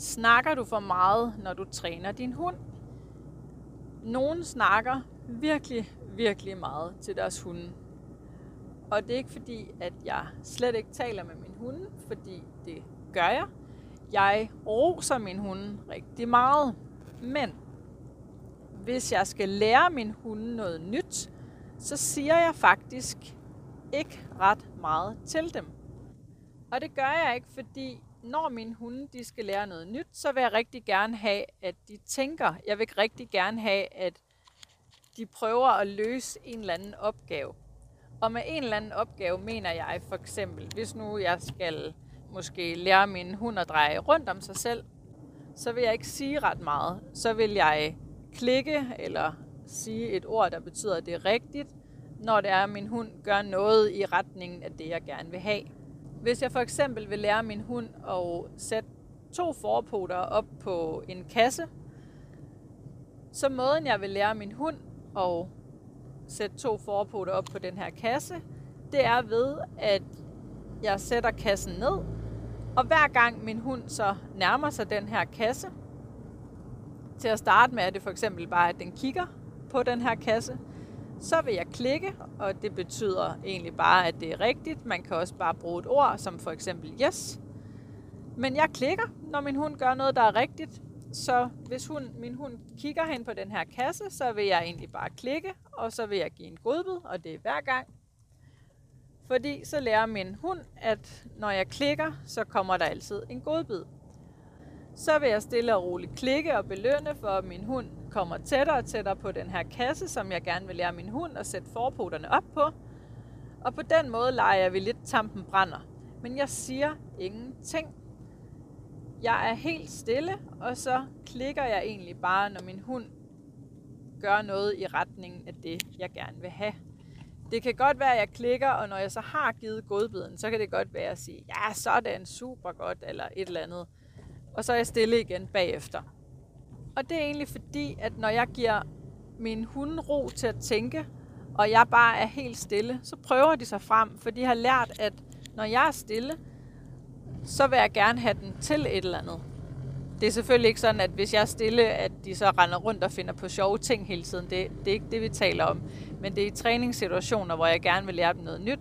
Snakker du for meget, når du træner din hund? Nogen snakker virkelig, virkelig meget til deres hunde. Og det er ikke fordi, at jeg slet ikke taler med min hunde, fordi det gør jeg. Jeg roser min hunde rigtig meget. Men hvis jeg skal lære min hunde noget nyt, så siger jeg faktisk ikke ret meget til dem. Og det gør jeg ikke, fordi når mine hunde de skal lære noget nyt, så vil jeg rigtig gerne have, at de tænker. Jeg vil rigtig gerne have, at de prøver at løse en eller anden opgave. Og med en eller anden opgave mener jeg for eksempel, hvis nu jeg skal måske lære min hund at dreje rundt om sig selv, så vil jeg ikke sige ret meget. Så vil jeg klikke eller sige et ord, der betyder, at det er rigtigt, når det er, at min hund gør noget i retningen af det, jeg gerne vil have. Hvis jeg for eksempel vil lære min hund at sætte to forpoter op på en kasse, så måden jeg vil lære min hund at sætte to forpoter op på den her kasse, det er ved, at jeg sætter kassen ned, og hver gang min hund så nærmer sig den her kasse, til at starte med er det for eksempel bare, at den kigger på den her kasse, så vil jeg klikke, og det betyder egentlig bare, at det er rigtigt. Man kan også bare bruge et ord, som for eksempel yes. Men jeg klikker, når min hund gør noget, der er rigtigt. Så hvis hun, min hund kigger hen på den her kasse, så vil jeg egentlig bare klikke, og så vil jeg give en godbid, og det er hver gang. Fordi så lærer min hund, at når jeg klikker, så kommer der altid en godbid. Så vil jeg stille og roligt klikke og belønne, for at min hund kommer tættere og tættere på den her kasse, som jeg gerne vil lære min hund at sætte forpoterne op på. Og på den måde leger vi lidt tampen brænder. Men jeg siger ingenting. Jeg er helt stille, og så klikker jeg egentlig bare, når min hund gør noget i retningen af det, jeg gerne vil have. Det kan godt være, at jeg klikker, og når jeg så har givet godbiden, så kan det godt være at sige, ja, så er en super godt, eller et eller andet. Og så er jeg stille igen bagefter. Og det er egentlig fordi, at når jeg giver min hund ro til at tænke, og jeg bare er helt stille, så prøver de sig frem, for de har lært, at når jeg er stille, så vil jeg gerne have den til et eller andet. Det er selvfølgelig ikke sådan, at hvis jeg er stille, at de så render rundt og finder på sjove ting hele tiden. Det, det er ikke det, vi taler om. Men det er i træningssituationer, hvor jeg gerne vil lære dem noget nyt.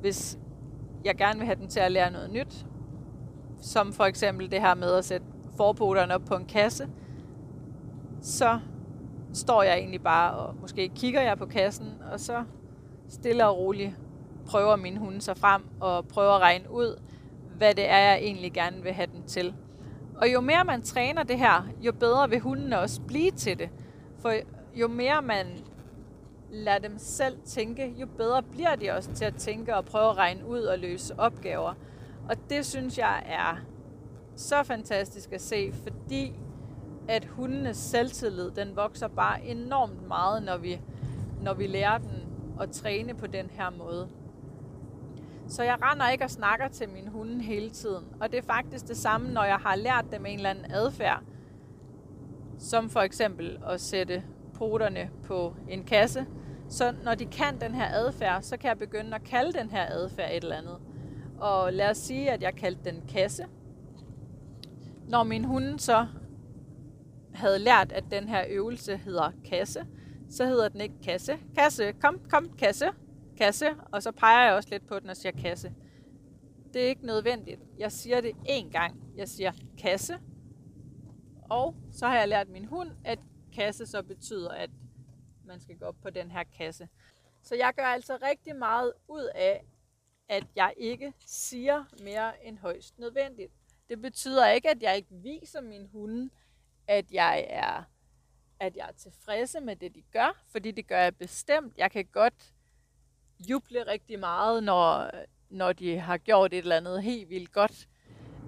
Hvis jeg gerne vil have dem til at lære noget nyt, som for eksempel det her med at sætte forpoterne op på en kasse, så står jeg egentlig bare og måske kigger jeg på kassen, og så stille og roligt prøver min hunde sig frem og prøver at regne ud, hvad det er, jeg egentlig gerne vil have den til. Og jo mere man træner det her, jo bedre vil hunden også blive til det. For jo mere man lader dem selv tænke, jo bedre bliver de også til at tænke og prøve at regne ud og løse opgaver. Og det synes jeg er så fantastisk at se, fordi at hundenes selvtillid, den vokser bare enormt meget, når vi, når vi lærer den at træne på den her måde. Så jeg render ikke og snakker til min hunde hele tiden. Og det er faktisk det samme, når jeg har lært dem en eller anden adfærd. Som for eksempel at sætte poterne på en kasse. Så når de kan den her adfærd, så kan jeg begynde at kalde den her adfærd et eller andet. Og lad os sige, at jeg kaldte den kasse. Når min hunde så havde lært, at den her øvelse hedder kasse, så hedder den ikke kasse. Kasse, kom, kom, kasse, kasse. Og så peger jeg også lidt på den og siger kasse. Det er ikke nødvendigt. Jeg siger det én gang. Jeg siger kasse. Og så har jeg lært min hund, at kasse så betyder, at man skal gå op på den her kasse. Så jeg gør altså rigtig meget ud af, at jeg ikke siger mere end højst nødvendigt. Det betyder ikke, at jeg ikke viser min hunde, at jeg er at jeg er tilfredse med det, de gør, fordi det gør jeg bestemt. Jeg kan godt juble rigtig meget, når, når de har gjort et eller andet helt vildt godt.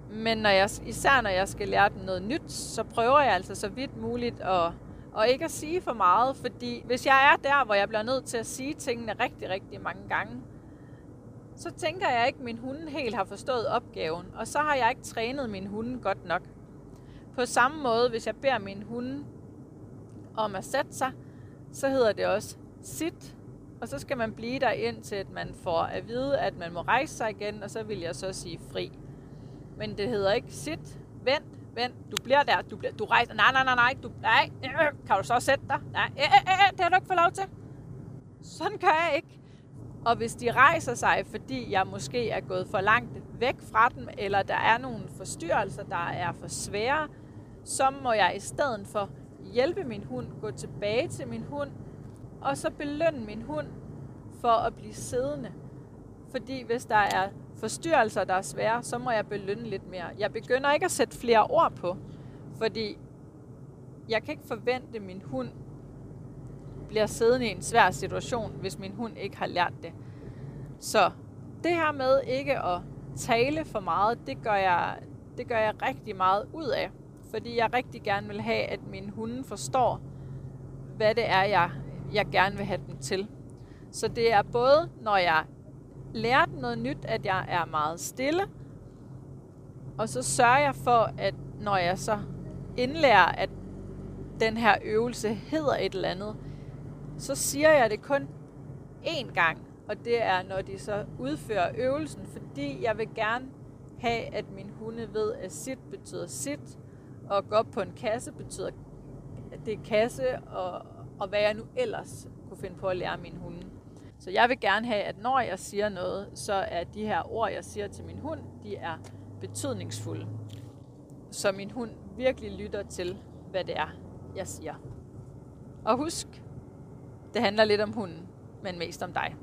Men når jeg, især når jeg skal lære dem noget nyt, så prøver jeg altså så vidt muligt at, og ikke at sige for meget, fordi hvis jeg er der, hvor jeg bliver nødt til at sige tingene rigtig, rigtig mange gange, så tænker jeg ikke, at min hund helt har forstået opgaven, og så har jeg ikke trænet min hund godt nok. På samme måde, hvis jeg beder min hund om at sætte sig, så hedder det også sit, og så skal man blive der indtil at man får at vide, at man må rejse sig igen, og så vil jeg så sige fri. Men det hedder ikke sit, vent, vent, du bliver der, du, bliver, du rejser, nej, nej, nej, nej, du, nej, øh, kan du så sætte dig? Nej, øh, øh, øh, det har du ikke fået lov til. Sådan gør jeg ikke. Og hvis de rejser sig, fordi jeg måske er gået for langt væk fra dem, eller der er nogle forstyrrelser, der er for svære, så må jeg i stedet for hjælpe min hund, gå tilbage til min hund, og så belønne min hund for at blive siddende. Fordi hvis der er forstyrrelser, der er svære, så må jeg belønne lidt mere. Jeg begynder ikke at sætte flere ord på, fordi jeg kan ikke forvente, at min hund bliver siddende i en svær situation, hvis min hund ikke har lært det. Så det her med ikke at tale for meget, det gør jeg, det gør jeg rigtig meget ud af. Fordi jeg rigtig gerne vil have, at min hunde forstår, hvad det er, jeg, jeg gerne vil have dem til. Så det er både, når jeg lærer dem noget nyt, at jeg er meget stille, og så sørger jeg for, at når jeg så indlærer, at den her øvelse hedder et eller andet, så siger jeg det kun én gang, og det er, når de så udfører øvelsen, fordi jeg vil gerne have, at min hunde ved, at sit betyder sit, og gå op på en kasse betyder, at det er kasse, og, og hvad jeg nu ellers kunne finde på at lære min hunde. Så jeg vil gerne have, at når jeg siger noget, så er de her ord, jeg siger til min hund, de er betydningsfulde. Så min hund virkelig lytter til, hvad det er, jeg siger. Og husk, det handler lidt om hunden, men mest om dig.